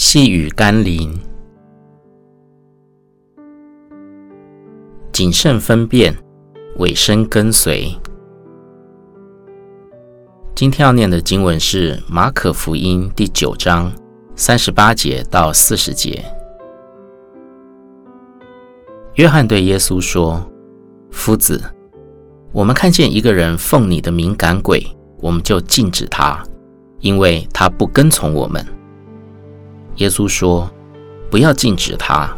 细雨甘霖，谨慎分辨，委身跟随。今天要念的经文是马可福音第九章三十八节到四十节。约翰对耶稣说：“夫子，我们看见一个人奉你的名赶鬼，我们就禁止他，因为他不跟从我们。”耶稣说：“不要禁止他，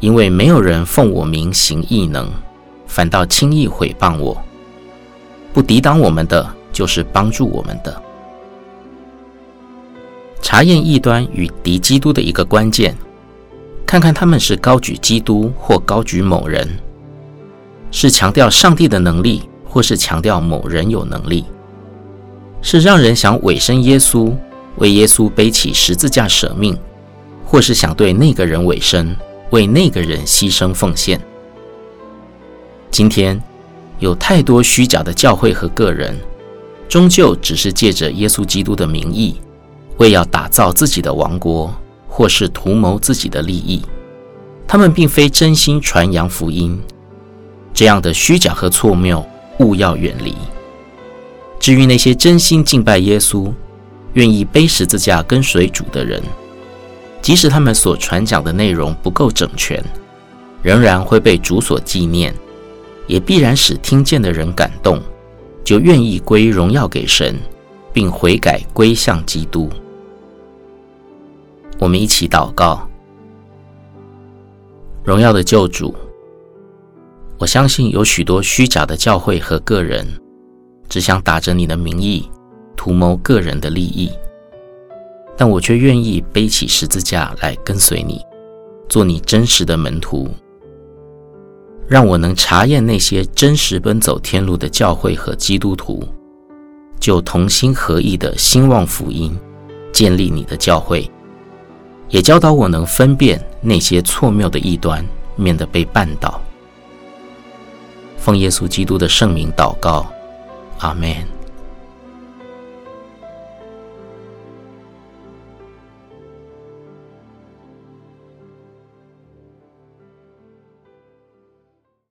因为没有人奉我名行异能，反倒轻易毁谤我。不抵挡我们的。”就是帮助我们的。查验异端与敌基督的一个关键，看看他们是高举基督或高举某人，是强调上帝的能力，或是强调某人有能力，是让人想委身耶稣，为耶稣背起十字架舍命，或是想对那个人委身，为那个人牺牲奉献。今天有太多虚假的教会和个人。终究只是借着耶稣基督的名义，为要打造自己的王国，或是图谋自己的利益。他们并非真心传扬福音，这样的虚假和错谬，务要远离。至于那些真心敬拜耶稣、愿意背十字架跟随主的人，即使他们所传讲的内容不够整全，仍然会被主所纪念，也必然使听见的人感动。就愿意归荣耀给神，并悔改归向基督。我们一起祷告：荣耀的救主，我相信有许多虚假的教会和个人，只想打着你的名义，图谋个人的利益。但我却愿意背起十字架来跟随你，做你真实的门徒。让我能查验那些真实奔走天路的教会和基督徒，就同心合意的兴旺福音，建立你的教会，也教导我能分辨那些错谬的异端，免得被绊倒。奉耶稣基督的圣名祷告，阿门。